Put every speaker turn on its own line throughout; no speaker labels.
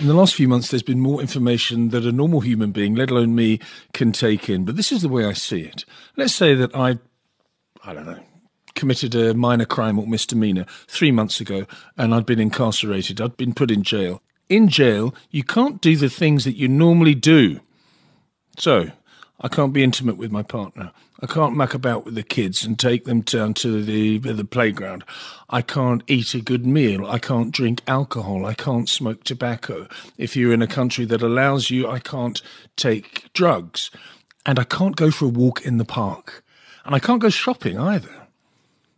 In the last few months, there's been more information that a normal human being, let alone me, can take in. But this is the way I see it. Let's say that I, I don't know, committed a minor crime or misdemeanor three months ago and I'd been incarcerated. I'd been put in jail. In jail, you can't do the things that you normally do. So, I can't be intimate with my partner. I can't muck about with the kids and take them down to the the playground. I can't eat a good meal. I can't drink alcohol. I can't smoke tobacco. If you're in a country that allows you, I can't take drugs. And I can't go for a walk in the park. And I can't go shopping either.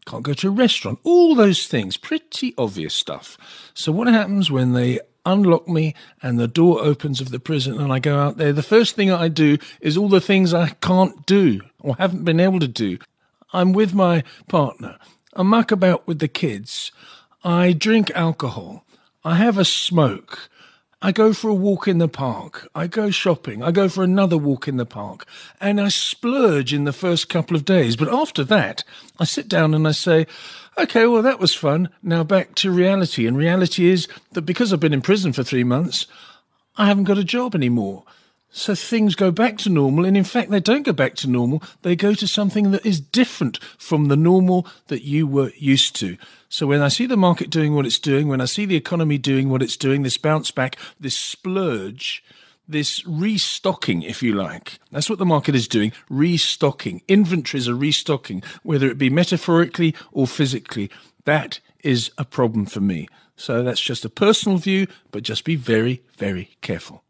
Can't go to a restaurant. All those things, pretty obvious stuff. So what happens when they unlock me and the door opens of the prison and I go out there, the first thing I do is all the things I can't do or haven't been able to do. I'm with my partner. I muck about with the kids. I drink alcohol. I have a smoke. I go for a walk in the park. I go shopping. I go for another walk in the park. And I splurge in the first couple of days. But after that, I sit down and I say, okay, well, that was fun. Now back to reality. And reality is that because I've been in prison for three months, I haven't got a job anymore. So things go back to normal. And in fact, they don't go back to normal. They go to something that is different from the normal that you were used to. So when I see the market doing what it's doing, when I see the economy doing what it's doing, this bounce back, this splurge, this restocking, if you like. That's what the market is doing restocking. Inventories are restocking, whether it be metaphorically or physically. That is a problem for me. So that's just a personal view, but just be very, very careful.